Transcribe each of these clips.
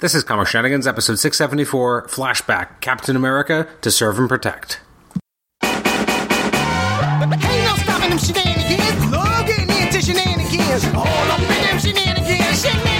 This is Comic Shenanigans, episode 674, Flashback Captain America to Serve and Protect. No stopping them shenanigans. Getting into shenanigans. All up in them. Shenanigans. Shenanigans.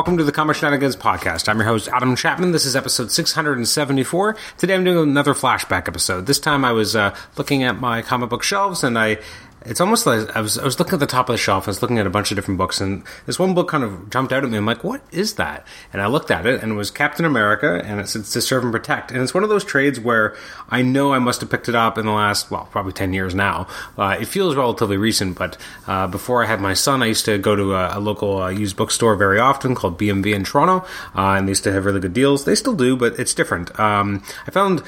Welcome to the Comic Shenanigans podcast. I'm your host, Adam Chapman. This is episode 674. Today I'm doing another flashback episode. This time I was uh, looking at my comic book shelves and I. It's almost like I was, I was looking at the top of the shelf. I was looking at a bunch of different books, and this one book kind of jumped out at me. I'm like, "What is that?" And I looked at it, and it was Captain America, and it said "To Serve and Protect." And it's one of those trades where I know I must have picked it up in the last, well, probably ten years now. Uh, it feels relatively recent, but uh, before I had my son, I used to go to a, a local uh, used bookstore very often called BMV in Toronto, uh, and they used to have really good deals. They still do, but it's different. Um, I found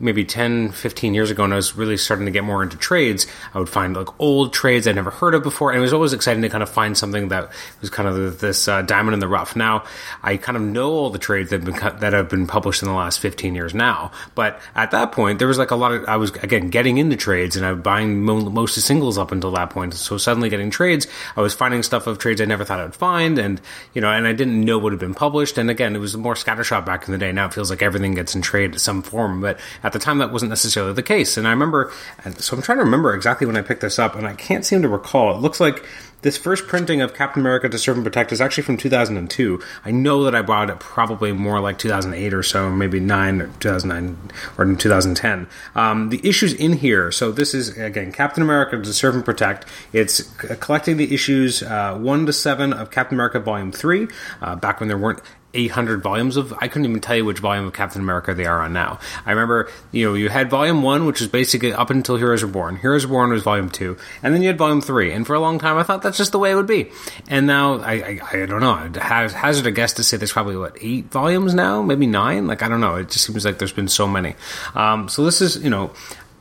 maybe 10 15 years ago and i was really starting to get more into trades i would find like old trades i'd never heard of before and it was always exciting to kind of find something that was kind of this uh, diamond in the rough. Now i kind of know all the trades that have been that have been published in the last 15 years now but at that point there was like a lot of i was again getting into trades and i was buying mo- most of singles up until that point so suddenly getting trades i was finding stuff of trades i never thought i'd find and you know and i didn't know what had been published and again it was more scattershot back in the day. Now it feels like everything gets in trade in some form but at the time that wasn't necessarily the case and i remember and so i'm trying to remember exactly when i picked this up and i can't seem to recall it looks like this first printing of Captain America to Serve and Protect is actually from 2002. I know that I bought it probably more like 2008 or so, maybe 9 or 2009 or 2010. Um, the issues in here, so this is, again, Captain America to Serve and Protect. It's collecting the issues uh, 1 to 7 of Captain America Volume 3, uh, back when there weren't 800 volumes of I couldn't even tell you which volume of Captain America they are on now. I remember, you know, you had volume 1 which was basically up until Heroes Reborn. Heroes Reborn was volume 2, and then you had volume 3. And for a long time I thought that's just the way it would be. And now I I, I don't know. I'd hazard a guess to say there's probably what 8 volumes now, maybe 9. Like I don't know. It just seems like there's been so many. Um, so this is, you know,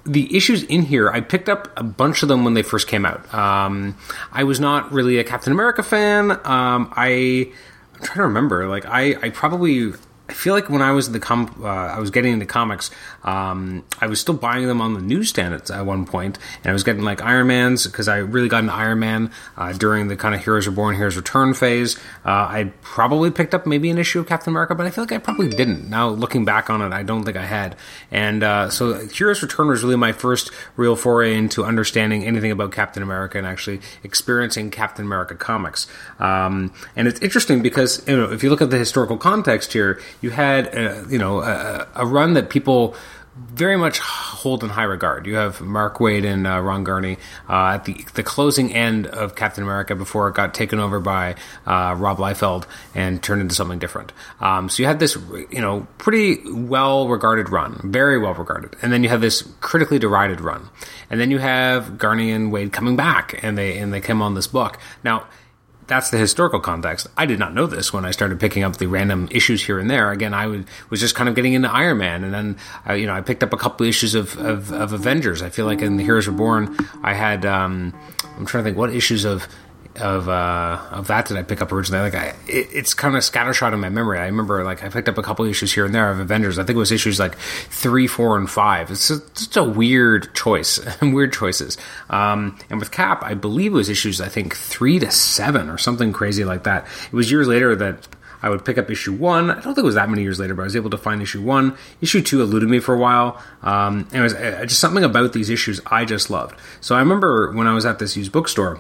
the issues in here, I picked up a bunch of them when they first came out. Um, I was not really a Captain America fan. Um, I I'm trying to remember. Like I, I probably I feel like when I was in the com, uh, I was getting into comics. Um, I was still buying them on the newsstand at, at one point, and I was getting like Iron Man's because I really got an Iron Man uh, during the kind of Heroes Reborn, Heroes Return phase. Uh, I probably picked up maybe an issue of Captain America, but I feel like I probably didn't. Now looking back on it, I don't think I had. And uh, so Heroes Return was really my first real foray into understanding anything about Captain America and actually experiencing Captain America comics. Um, and it's interesting because you know if you look at the historical context here you had uh, you know a, a run that people very much hold in high regard. You have Mark Waid and uh, Ron Garney uh, at the the closing end of Captain America before it got taken over by uh, Rob Liefeld and turned into something different. Um, so you had this, you know, pretty well regarded run, very well regarded, and then you have this critically derided run, and then you have Garney and Waid coming back, and they and they come on this book now that's the historical context. I did not know this when I started picking up the random issues here and there. Again, I would, was just kind of getting into Iron Man, and then uh, you know I picked up a couple issues of, of, of Avengers. I feel like in the Heroes Reborn, I had um, I'm trying to think what issues of of uh, of that did I pick up originally? Like, I, it, it's kind of scattershot in my memory. I remember like I picked up a couple issues here and there of Avengers. I think it was issues like three, four, and five. It's just, just a weird choice, weird choices. Um, and with Cap, I believe it was issues I think three to seven or something crazy like that. It was years later that. I would pick up issue one. I don't think it was that many years later, but I was able to find issue one. Issue two eluded me for a while. Um, and it was uh, just something about these issues I just loved. So I remember when I was at this used bookstore,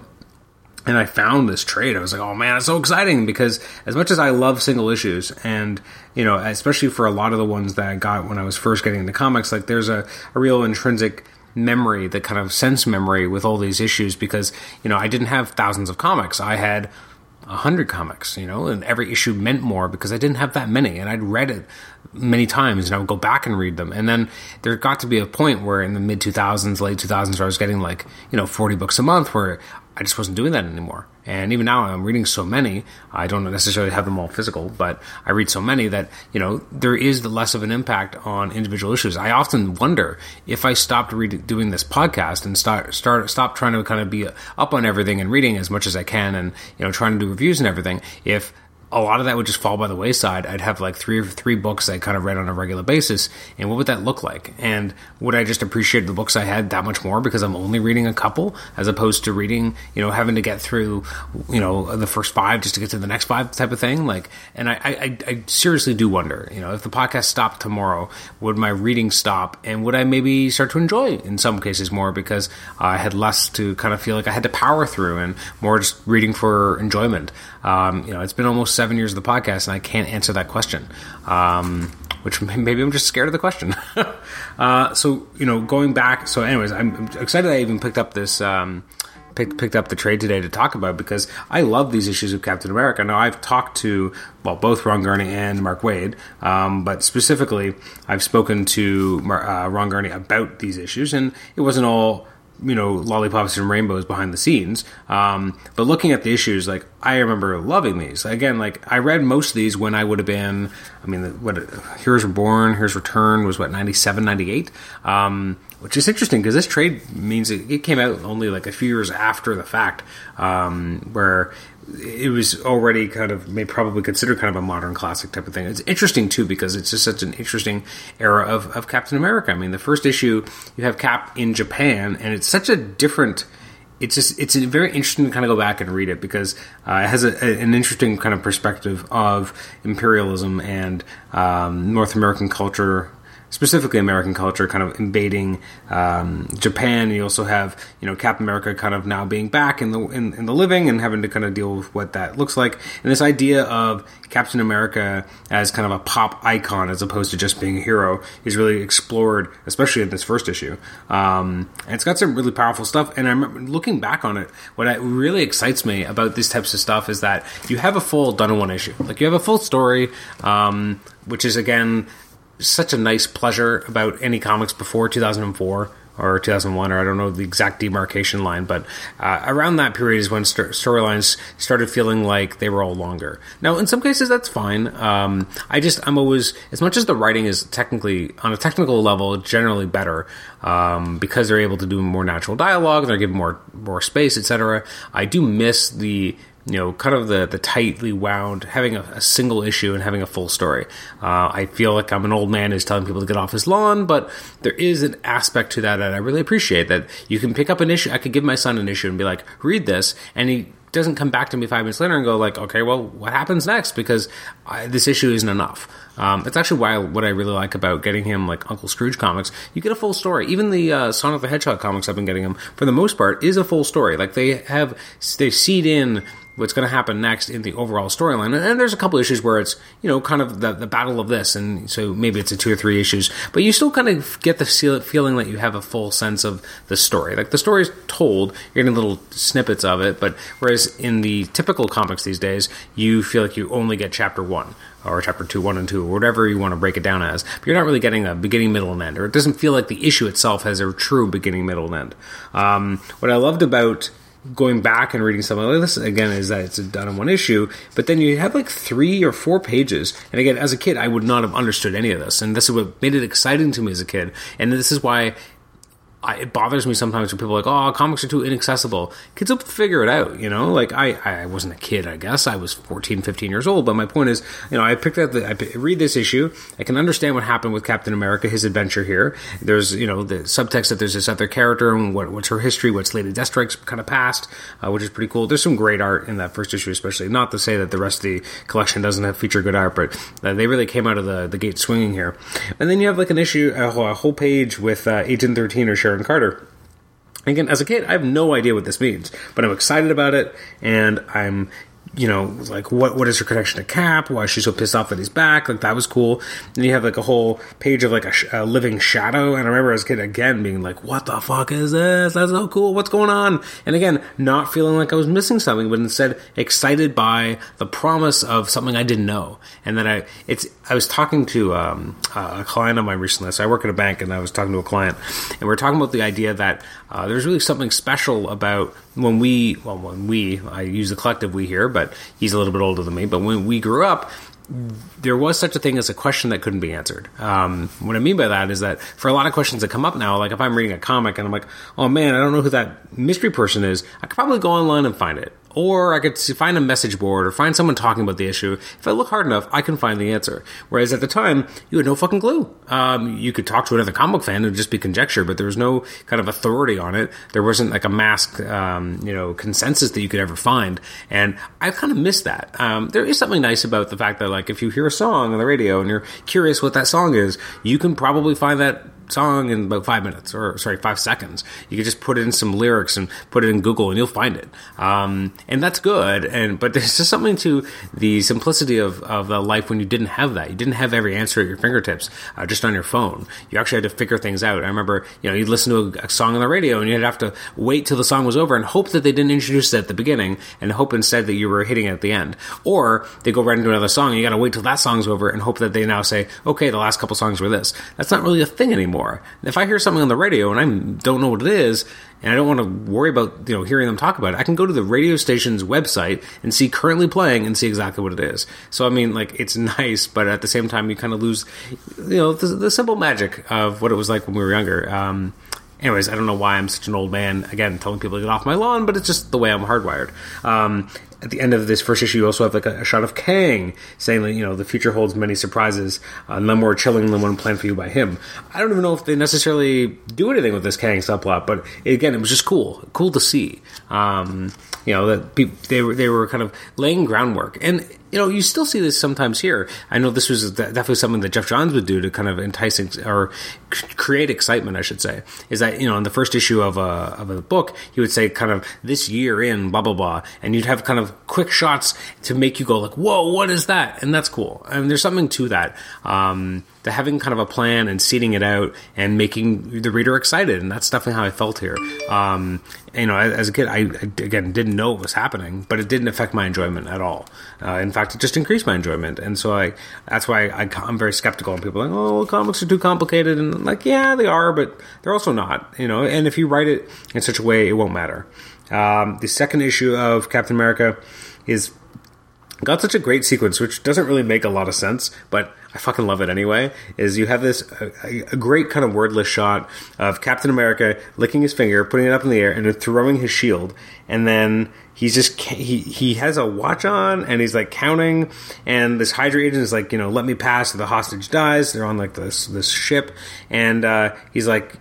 and I found this trade. I was like, oh man, it's so exciting because as much as I love single issues, and you know, especially for a lot of the ones that I got when I was first getting into comics, like there's a, a real intrinsic memory, the kind of sense memory with all these issues because you know I didn't have thousands of comics. I had a hundred comics, you know, and every issue meant more because I didn't have that many, and I'd read it many times, and I would go back and read them. And then there got to be a point where in the mid two thousands, late two thousands, where I was getting like you know forty books a month, where I just wasn't doing that anymore. And even now, I'm reading so many. I don't necessarily have them all physical, but I read so many that you know there is the less of an impact on individual issues. I often wonder if I stopped read, doing this podcast and start start stop trying to kind of be up on everything and reading as much as I can, and you know trying to do reviews and everything. If a lot of that would just fall by the wayside. I'd have like three or three books I kind of read on a regular basis, and what would that look like? And would I just appreciate the books I had that much more because I'm only reading a couple, as opposed to reading, you know, having to get through, you know, the first five just to get to the next five type of thing? Like, and I, I, I seriously do wonder, you know, if the podcast stopped tomorrow, would my reading stop, and would I maybe start to enjoy in some cases more because I had less to kind of feel like I had to power through and more just reading for enjoyment? Um, you know, it's been almost seven years of the podcast, and I can't answer that question. Um, which maybe I'm just scared of the question. uh, so you know, going back. So, anyways, I'm excited I even picked up this. Um, picked, picked up the trade today to talk about because I love these issues of Captain America. Now I've talked to well both Ron Garney and Mark Waid, um, but specifically I've spoken to uh, Ron Garney about these issues, and it wasn't all you know lollipops and rainbows behind the scenes. Um, but looking at the issues like i remember loving these. Again like i read most of these when i would have been i mean what heroes Reborn, heroes return was what 97 98 um, which is interesting because this trade means it, it, came out only like a few years after the fact um, where it was already kind of may probably considered kind of a modern classic type of thing. It's interesting too because it's just such an interesting era of, of Captain America. I mean, the first issue you have Cap in Japan, and it's such a different. It's just it's very interesting to kind of go back and read it because uh, it has a, an interesting kind of perspective of imperialism and um, North American culture specifically American culture, kind of invading um, Japan. You also have you know Captain America kind of now being back in the in, in, the living and having to kind of deal with what that looks like. And this idea of Captain America as kind of a pop icon as opposed to just being a hero is really explored, especially in this first issue. Um, and it's got some really powerful stuff. And I'm looking back on it, what really excites me about these types of stuff is that you have a full done in one issue. Like you have a full story, um, which is again such a nice pleasure about any comics before 2004 or 2001, or I don't know the exact demarcation line, but uh, around that period is when st- storylines started feeling like they were all longer. Now, in some cases, that's fine. Um, I just, I'm always, as much as the writing is technically, on a technical level, generally better um, because they're able to do more natural dialogue, they're given more more space, etc. I do miss the you know, kind of the, the tightly wound, having a, a single issue and having a full story. Uh, I feel like I'm an old man who's telling people to get off his lawn, but there is an aspect to that that I really appreciate. That you can pick up an issue. I could give my son an issue and be like, read this, and he doesn't come back to me five minutes later and go like, okay, well, what happens next? Because I, this issue isn't enough. Um, it's actually why what I really like about getting him like Uncle Scrooge comics. You get a full story. Even the uh, Sonic the Hedgehog comics I've been getting him for the most part is a full story. Like they have they seed in what's going to happen next in the overall storyline. And, there's a couple issues where it's, you know, kind of the, the battle of this, and so maybe it's a two or three issues, but you still kind of get the feeling that you have a full sense of the story. Like the story is told, you're getting little snippets of it, but whereas in the typical comics these days, you feel like you only get chapter one or chapter two, one and two, or whatever you want to break it down as. But you're not really getting a beginning, middle, and end, or it doesn't feel like the issue itself has a true beginning, middle, and end. Um, what I loved about going back and reading something like this again is that it's done in one issue, but then you have like three or four pages. And again, as a kid, I would not have understood any of this, and this is what made it exciting to me as a kid. And this is why I, it bothers me sometimes when people are like, oh, comics are too inaccessible. Kids will figure it out, you know? Like, I, I wasn't a kid, I guess. I was 14, 15 years old. But my point is, you know, I picked up the, I read this issue. I can understand what happened with Captain America, his adventure here. There's, you know, the subtext that there's this other character and what, what's her history, what's Lady Deathstrike's kind of past, uh, which is pretty cool. There's some great art in that first issue, especially. Not to say that the rest of the collection doesn't have feature good art, but uh, they really came out of the, the gate swinging here. And then you have like an issue, a whole, a whole page with uh, Agent 13 or Sharon Carter. Again, as a kid, I have no idea what this means, but I'm excited about it, and I'm you know, like what what is her connection to Cap? Why is she so pissed off that he's back? Like that was cool. And you have like a whole page of like a, sh- a, living shadow. And I remember as a kid again being like, "What the fuck is this? That's so cool. What's going on?" And again, not feeling like I was missing something, but instead excited by the promise of something I didn't know. And then I it's I was talking to um, a client of mine recently. So I work at a bank, and I was talking to a client, and we are talking about the idea that uh, there's really something special about when we, well, when we, I use the collective we here, but he's a little bit older than me, but when we grew up, there was such a thing as a question that couldn't be answered. Um, what I mean by that is that for a lot of questions that come up now, like if I'm reading a comic and I'm like, oh man, I don't know who that mystery person is, I could probably go online and find it. Or I could find a message board or find someone talking about the issue. If I look hard enough, I can find the answer. Whereas at the time, you had no fucking clue. Um, you could talk to another comic fan, it would just be conjecture, but there was no kind of authority on it. There wasn't like a mass, um, you know, consensus that you could ever find. And I kind of miss that. Um, there is something nice about the fact that, like, if you hear a song on the radio and you're curious what that song is, you can probably find that song in about five minutes or sorry five seconds. You could just put in some lyrics and put it in google and you'll find it. Um, and that's good. And but there's just something to the simplicity of, of the life when you didn't have that. You didn't have every answer at your fingertips uh, just on your phone. You actually had to figure things out. I remember you know you'd listen to a, a song on the radio and you'd have to wait till the song was over and hope that they didn't introduce it at the beginning and hope instead that you were hitting it at the end. Or they go right into another song and you got to wait till that song's over and hope that they now say okay the last couple songs were this. That's not really a thing anymore anymore. If I hear something on the radio and I don't know what it is, and I don't want to worry about you know hearing them talk about it, I can go to the radio station's website and see currently playing and see exactly what it is. So I mean, like it's nice, but at the same time, you kind of lose you know the, the simple magic of what it was like when we were younger. Um, anyways, I don't know why I'm such an old man again telling people to get off my lawn, but it's just the way I'm hardwired. Um, at the end of this first issue, you also have like a, a, shot of Kang saying that you know the future holds many surprises, uh, none more chilling than one planned for you by him. I don't even know if they necessarily do anything with this Kang subplot, but again, it was just cool, cool to see. Um, you know that they were they were kind of laying groundwork, and you know, you still see this sometimes here. I know this was definitely something that Geoff Johns would do to kind of entice or create excitement, I should say. Is that, you know, in the first issue of a, of a book, he would say kind of this year in blah, blah, blah. And you'd have kind of quick shots to make you go like, whoa, what is that? And that's cool. I mean, there's something to that. Um, having kind of a plan and seeding it out and making the reader excited, and that's definitely how I felt here. Um, you know, as a kid, I, again didn't know what was happening, but it didn't affect my enjoyment at all. Uh, in fact, it just increased my enjoyment, and so I that's why I, am very skeptical. And people are like, oh, comics are too complicated, and I'm like, yeah, they are, but they're also not. You know, and if you write it in such a way, it won't matter. Um, the second issue of Captain America is got such a great sequence, which doesn't really make a lot of sense, but I fucking love it anyway. Is you have this a, a, great kind of wordless shot of Captain America licking his finger, putting it up in the air, and throwing his shield, and then he's just he he has a watch on and he's like counting, and this Hydra agent is like you know let me pass, the hostage dies. They're on like this this ship, and uh, he's like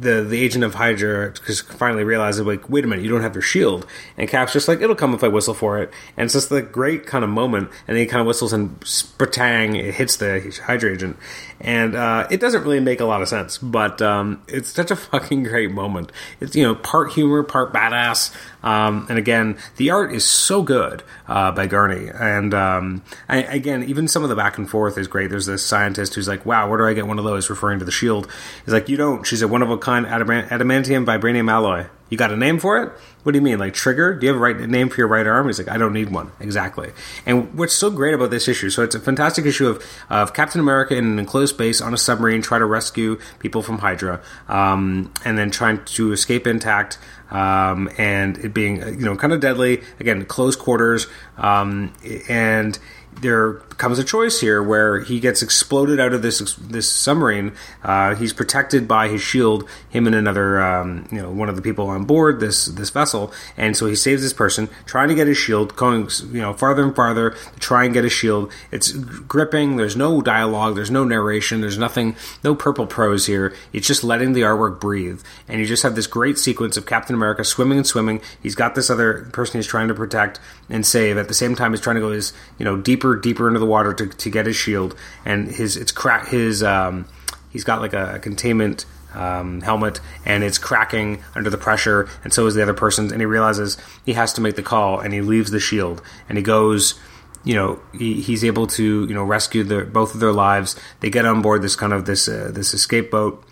the the agent of Hydra just finally realizes like, wait a minute, you don't have your shield, and Cap's just like, it'll come if I whistle for it, and it's just the great kind of moment, and then he kind of whistles and spratang, it hits the Hydra agent, and uh, it doesn't really make a lot of sense, but um, it's such a fucking great moment. It's you know part humor, part badass, um, and again the art is so good uh, by Garney, and um, I, again even some of the back and forth is great. There's this scientist who's like, "Wow, where do I get one of those?" Referring to the shield. He's like, "You don't." She's a one of a kind adamantium vibranium alloy. You got a name for it? What do you mean? Like trigger? Do you have a right name for your right arm? He's like, I don't need one. Exactly. And what's so great about this issue? So it's a fantastic issue of, of Captain America in an enclosed space on a submarine, trying to rescue people from Hydra, um, and then trying to escape intact. Um, and it being you know kind of deadly again, close quarters, um, and there comes a choice here where he gets exploded out of this this submarine. Uh, he's protected by his shield, him and another, um, you know, one of the people on board this this vessel, and so he saves this person, trying to get his shield, going you know farther and farther to try and get his shield. It's gripping. There's no dialogue. There's no narration. There's nothing. No purple prose here. It's just letting the artwork breathe, and you just have this great sequence of Captain America swimming and swimming. He's got this other person he's trying to protect and save at the same time. He's trying to go his you know deeper, deeper into the water to, to get his shield, and his it's crack his um, he's got like a, a containment um, helmet and it's cracking under the pressure, and so is the other person's. And he realizes he has to make the call, and he leaves the shield, and he goes. You know, he, he's able to you know rescue the, both of their lives. They get on board this kind of this uh, this escape boat,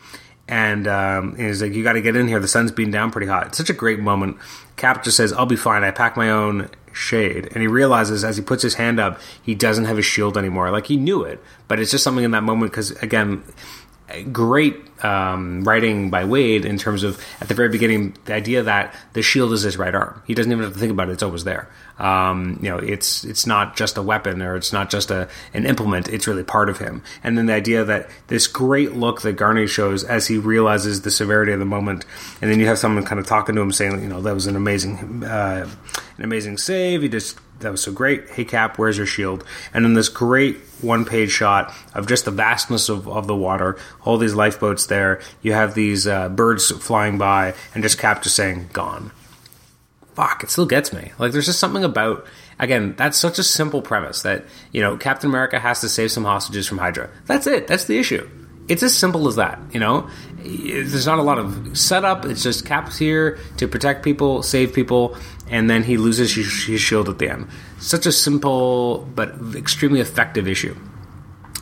and, um, he's like, "You got to get in here. The sun's beating down pretty hot." It's such a great moment. Cap just says, "I'll be fine. I pack my own shade. And he realizes as he puts his hand up, he doesn't have his shield anymore. Like he knew it, but it's just something in that moment because, again, great um, writing by Waid in terms of at the very beginning the idea that the shield is his right arm. He doesn't even have to think about it; it's always there. Um, you know, it's it's not just a weapon or it's not just a an implement. It's really part of him. And then the idea that this great look that Garney shows as he realizes the severity of the moment, and then you have someone kind of talking to him saying, you know, that was an amazing uh, an amazing save. He just that was so great. Hey Cap, where's your shield? And then this great one page shot of just the vastness of, of the water, all these lifeboats there. You have these uh, birds flying by, and just Cap just saying, gone. Fuck, it still gets me. Like, there's just something about, again, that's such a simple premise that, you know, Captain America has to save some hostages from Hydra. That's it. That's the issue. It's as simple as that, you know? There's not a lot of setup. It's just Cap's here to protect people, save people, and then he loses his, shield at the end. Such a simple but extremely effective issue.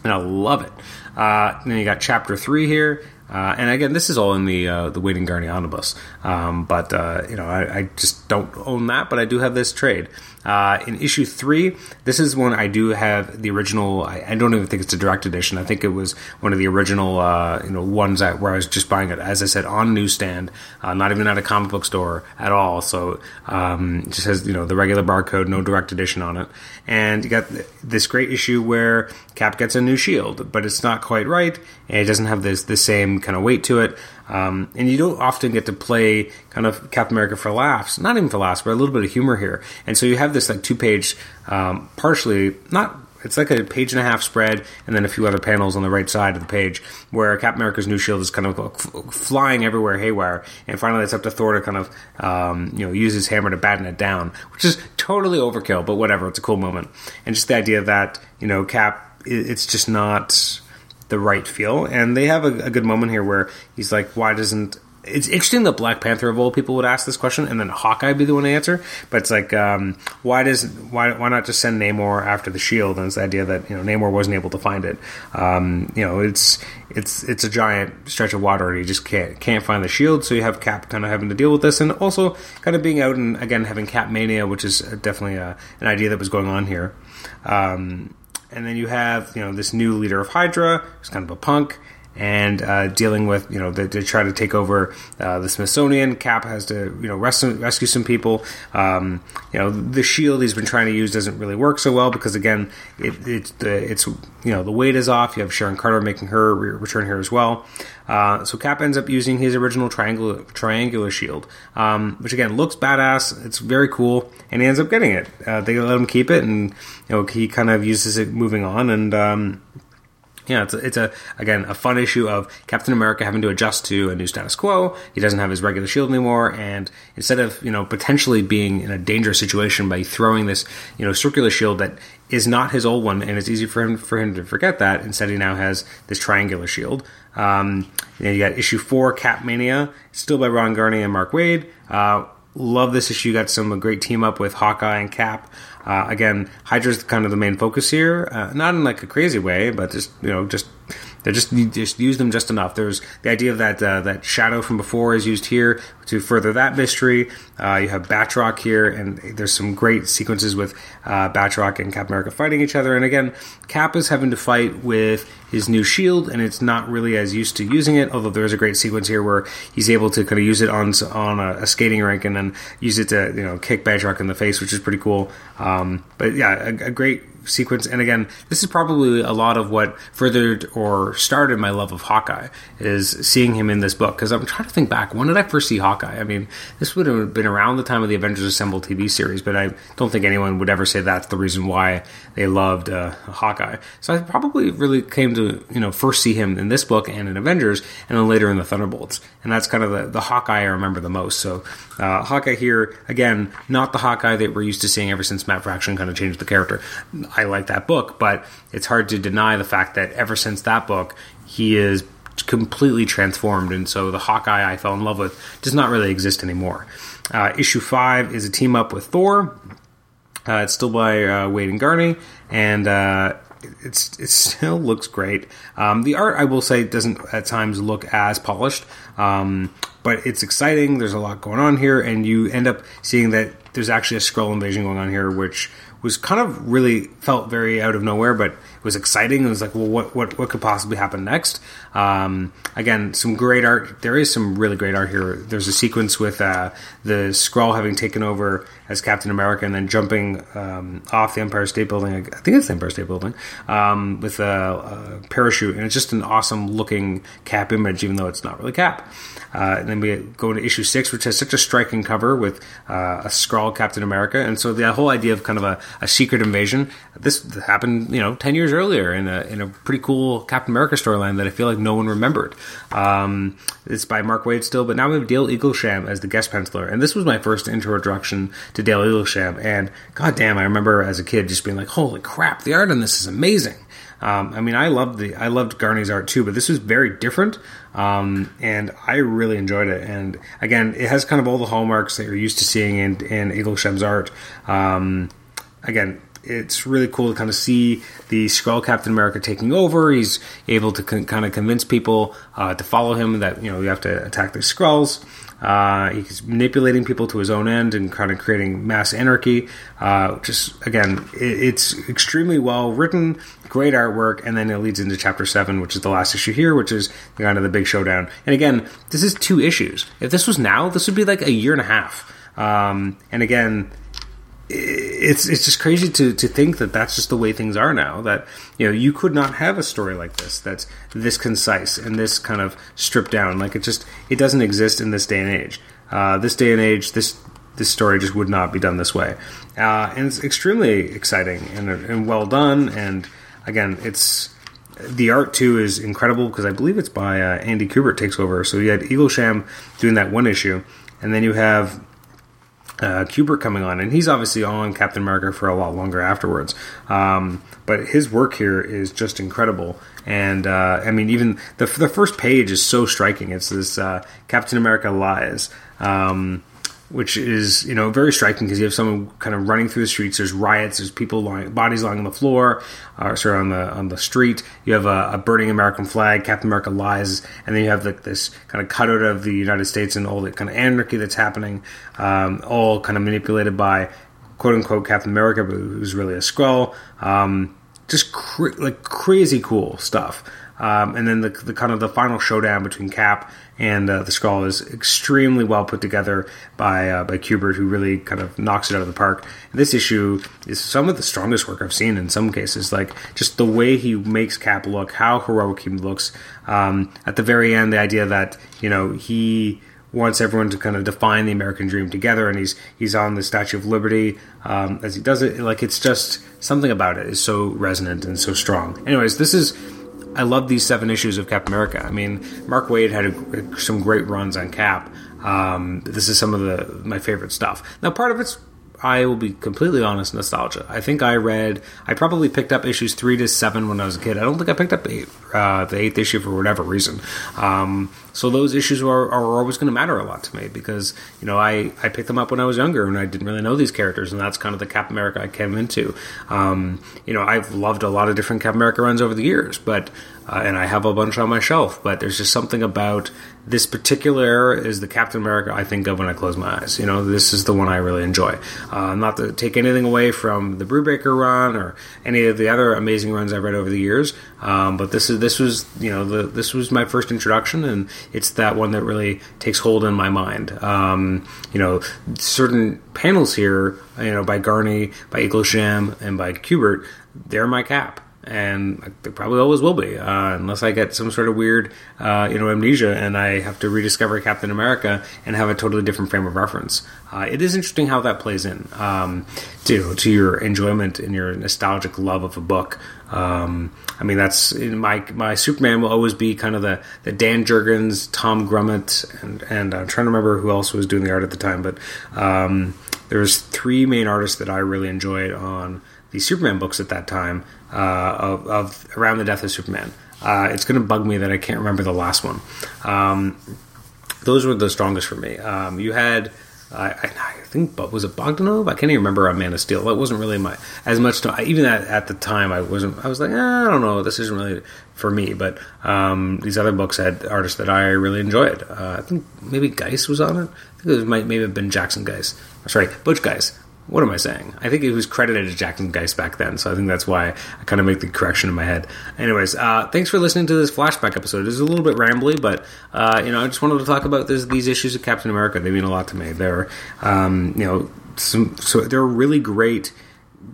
And I love it. Uh, then you got chapter three here. Uh, and again, this is all in the uh, the and Garney omnibus, um, but uh, you know I, I, just don't own that. But I do have this trade. Uh, in issue three, this is one I do have the original. I, I, don't even think it's a direct edition. I think it was one of the original, uh, you know, ones that where I was just buying it, as I said, on newsstand, uh, not even at a comic book store at all. So um, just has you know the regular barcode, no direct edition on it, and you got this great issue where Cap gets a new shield, but it's not quite right, and it doesn't have this the same kind of weight to it. Um, and you don't often get to play kind of Captain America for laughs, not even for laughs, but a little bit of humor here. And so you have this like two page, um, partially not. It's like a page and a half spread, and then a few other panels on the right side of the page where Captain America's new shield is kind of flying everywhere haywire. And finally, it's up to Thor to kind of um, you know use his hammer to batten it down, which is totally overkill, but whatever. It's a cool moment, and just the idea that you know Cap, it's just not the right feel. And they have a, a, good moment here where he's like, why doesn't. It's interesting that Black Panther of all people would ask this question, and then Hawkeye be the one to answer. But it's like, um, why does why why not just send Namor after the shield? And it's the idea that you know Namor wasn't able to find it. Um, you know, it's it's it's a giant stretch of water, and he just can't can't find the shield. So you have Cap kind of having to deal with this, and also kind of being out and again having Cap mania, which is definitely a, an idea that was going on here. Um, and then you have you know this new leader of Hydra, who's kind of a punk, and uh, dealing with you know they, they try to take over uh, the Smithsonian. Cap has to you know rescue, rescue some people. Um, you know the shield he's been trying to use doesn't really work so well because again it, it it's you know the weight is off. You have Sharon Carter making her re- return here as well. Uh, so Cap ends up using his original triangular triangular shield, um, which again looks badass. It's very cool, and he ends up getting it. Uh, they let him keep it, and you know he kind of uses it moving on, and um, yeah, it's a, it's a again a fun issue of Captain America having to adjust to a new status quo. He doesn't have his regular shield anymore, and instead of you know potentially being in a dangerous situation by throwing this you know circular shield that is not his old one, and it's easy for him for him to forget that. Instead, he now has this triangular shield. Um, you, you got issue four, Cap Mania, still by Ron Garney and Mark Waid. Uh, love this issue. Got some great team up with Hawkeye and Cap. Uh, again, Hydra's kind of the main focus here, uh, not in like a crazy way, but just you know, just they just you just use them just enough. There's the idea of that uh, that shadow from before is used here to further that mystery. Uh, you have Batroc here, and there's some great sequences with uh, Batroc and Cap America fighting each other. And again, Cap is having to fight with his new shield, and it's not really as used to using it. Although there is a great sequence here where he's able to kind of use it on on a, a skating rink and then use it to you know kick Batroc in the face, which is pretty cool. Um, but yeah, a, a great sequence. And again, this is probably a lot of what furthered or started my love of Hawkeye is seeing him in this book. Because I'm trying to think back, when did I first see Hawkeye? I mean, this would have been around the time of the Avengers Assemble TV series, but I don't think anyone would ever say that's the reason why they loved uh, Hawkeye. So I probably really came to you know first see him in this book and in Avengers, and then later in the Thunderbolts. And that's kind of the, the Hawkeye I remember the most. So uh, Hawkeye here again, not the Hawkeye that we're used to seeing ever since Matt Fraction kind of changed the character. I like that book, but it's hard to deny the fact that ever since that book, he is completely transformed. And so the Hawkeye I fell in love with does not really exist anymore. Uh, issue five is a team up with Thor. Uh, it's still by uh, Waid and Garney, and uh, it's it still looks great. Um, the art, I will say, doesn't at times look as polished, um, but it's exciting. There's a lot going on here, and you end up seeing that there's actually a Skrull invasion going on here, which was kind of really felt very out of nowhere, but it was exciting. It was like, well, what what what could possibly happen next? Um, again, some great art. There is some really great art here. There's a sequence with uh, the Skrull having taken over as Captain America and then jumping um, off the Empire State Building. I think it's the Empire State Building um, with a, a parachute, and it's just an awesome looking Cap image, even though it's not really Cap. Uh, and then we go into issue six, which has such a striking cover with uh, a Skrull Captain America, and so the whole idea of kind of a, a secret invasion. This happened, you know, ten years earlier in a in a pretty cool Captain America storyline that I feel like no one remembered. Um, it's by Mark Waid still, but now we have Dale Eaglesham as the guest penciler, and this was my first introduction to Dale Eaglesham. And goddamn, I remember as a kid just being like, "Holy crap, the art on this is amazing." Um, I mean, I loved the I loved Garney's art too, but this was very different, um, and I really enjoyed it. And again, it has kind of all the hallmarks that you're used to seeing in, in Eaglesham's art. Um, again, it's really cool to kind of see the Skrull Captain America taking over. He's able to con- kind of convince people uh, to follow him that you know you have to attack the Skrulls. Uh, he's manipulating people to his own end and kind of creating mass anarchy. Uh, just again, it, it's extremely well written, great artwork, and then it leads into chapter seven, which is the last issue here, which is kind of the big showdown. And again, this is two issues. If this was now, this would be like a year and a half. Um, and again, it's it's just crazy to, to think that that's just the way things are now. That you know you could not have a story like this that's this concise and this kind of stripped down. Like it just it doesn't exist in this day and age. Uh, this day and age, this this story just would not be done this way. Uh, and it's extremely exciting and, and well done. And again, it's the art too is incredible because I believe it's by uh, Andy Kubert takes over. So you had Eaglesham doing that one issue, and then you have uh, Kubert coming on, and he's obviously on Captain America for a lot longer afterwards. Um, but his work here is just incredible, and uh, I mean, even the the first page is so striking. It's this uh, Captain America lies. Um, which is you know very striking because you have someone kind of running through the streets. There's riots. There's people lying, bodies lying on the floor, or sorry on the on the street. You have a, a burning American flag. Captain America lies, and then you have like this kind of cutout of the United States and all the kind of anarchy that's happening, um, all kind of manipulated by quote unquote Captain America, but who's really a Skrull. Um, just cr- like crazy cool stuff. Um, and then the, the, kind of the final showdown between Cap and uh, the Skrull is extremely well put together by uh, by Kubert, who really kind of knocks it out of the park. And this issue is some of the strongest work I've seen in some cases. Like just the way he makes Cap look, how heroic he looks. Um, at the very end, the idea that you know he wants everyone to kind of define the American dream together, and he's he's on the Statue of Liberty um, as he does it. Like it's just something about it is so resonant and so strong. Anyways, this is I love these seven issues of Cap America. I mean, Mark Waid had a, some great runs on Cap. Um, this is some of the my favorite stuff. Now, part of it's I will be completely honest, nostalgia. I think I read, I probably picked up issues three to seven when I was a kid. I don't think I picked up eight, uh, the eighth issue for whatever reason. Um, so those issues are, are always going to matter a lot to me because you know I, I picked them up when I was younger and I didn't really know these characters, and that's kind of the Cap America I came into. Um, you know, I've loved a lot of different Cap America runs over the years, but uh, and I have a bunch on my shelf. But there's just something about this particular era is the Captain America I think of when I close my eyes. You know, this is the one I really enjoy. Uh, not to take anything away from the Brubaker run or any of the other amazing runs I've read over the years, um, but this is this was you know the, this was my first introduction, and it's that one that really takes hold in my mind. Um, you know, certain panels here, you know, by Garney, by Eaglesham, and by Kubert, they're my cap and they probably always will be, uh, unless I get some sort of weird, uh, you know, amnesia and I have to rediscover Captain America and have a totally different frame of reference. Uh, it is interesting how that plays in um, to to your enjoyment and your nostalgic love of a book. Um, I mean, that's my my Superman will always be kind of the, the Dan Jurgens, Tom Grummett, and and I'm trying to remember who else was doing the art at the time, but um, there's three main artists that I really enjoyed on the Superman books at that time uh, of, of, around the death of Superman. Uh, it's going to bug me that I can't remember the last one. Um, those were the strongest for me. Um, you had, I, I, think, but was it Bogdanove? I can't even remember a Man of Steel. That wasn't really my as much. To, even at, at the time, I wasn't. I was like, eh, I don't know. This isn't really for me. But um, these other books had artists that I really enjoyed. Uh, I think maybe Guice was on it. I think it might maybe have been Jackson Guice. Sorry, Butch Guice what am I saying? I think it was credited as Jackson Guice back then, so I think that's why I kind of make the correction in my head. Anyways, uh, thanks for listening to this flashback episode. It's a little bit rambly, but uh, you know, I just wanted to talk about this, these issues of Captain America. They mean a lot to me. They're, um, you know, some, so they're really great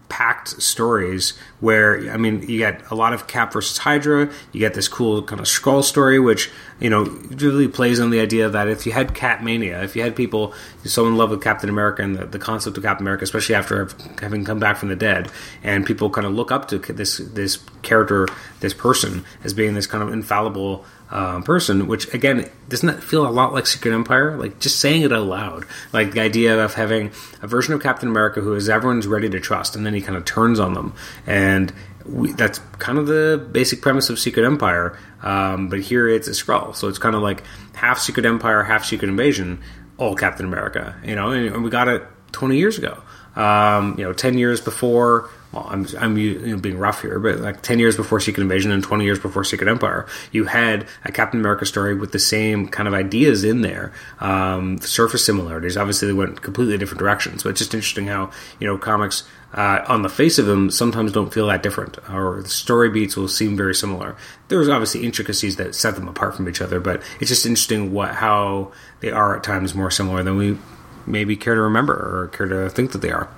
packed stories where I mean you get a lot of Cap versus Hydra, you get this cool kind of Skrull story, which you know really plays on the idea that if you had Cap mania, if you had people so in love with Captain America and the, the concept of Captain America, especially after having come back from the dead, and people kind of look up to this this character, this person as being this kind of infallible um, person, which again doesn't that feel a lot like Secret Empire? Like just saying it out loud, like the idea of having a version of Captain America who is everyone's ready to trust, and then he kind of turns on them, and we, that's kind of the basic premise of Secret Empire. Um, but here it's a Skrull, so it's kind of like half Secret Empire, half Secret Invasion, all Captain America. You know, and, and we got it 20 years ago. Um, you know, 10 years before well, I'm, I'm you know, being rough here, but like 10 years before Secret Invasion and 20 years before Secret Empire, you had a Captain America story with the same kind of ideas in there, um, surface similarities. Obviously, they went completely different directions, but it's just interesting how, you know, comics, uh, on the face of them, sometimes don't feel that different, or the story beats will seem very similar. There's obviously intricacies that set them apart from each other, but it's just interesting what how they are at times more similar than we maybe care to remember or care to think that they are.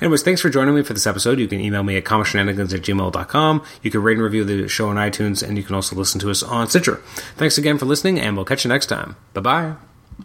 Anyways, thanks for joining me for this episode. You can email me at comicshenanigans at gmail.com. You can rate and review the show on iTunes, and you can also listen to us on Stitcher. Thanks again for listening, and we'll catch you next time. Bye bye.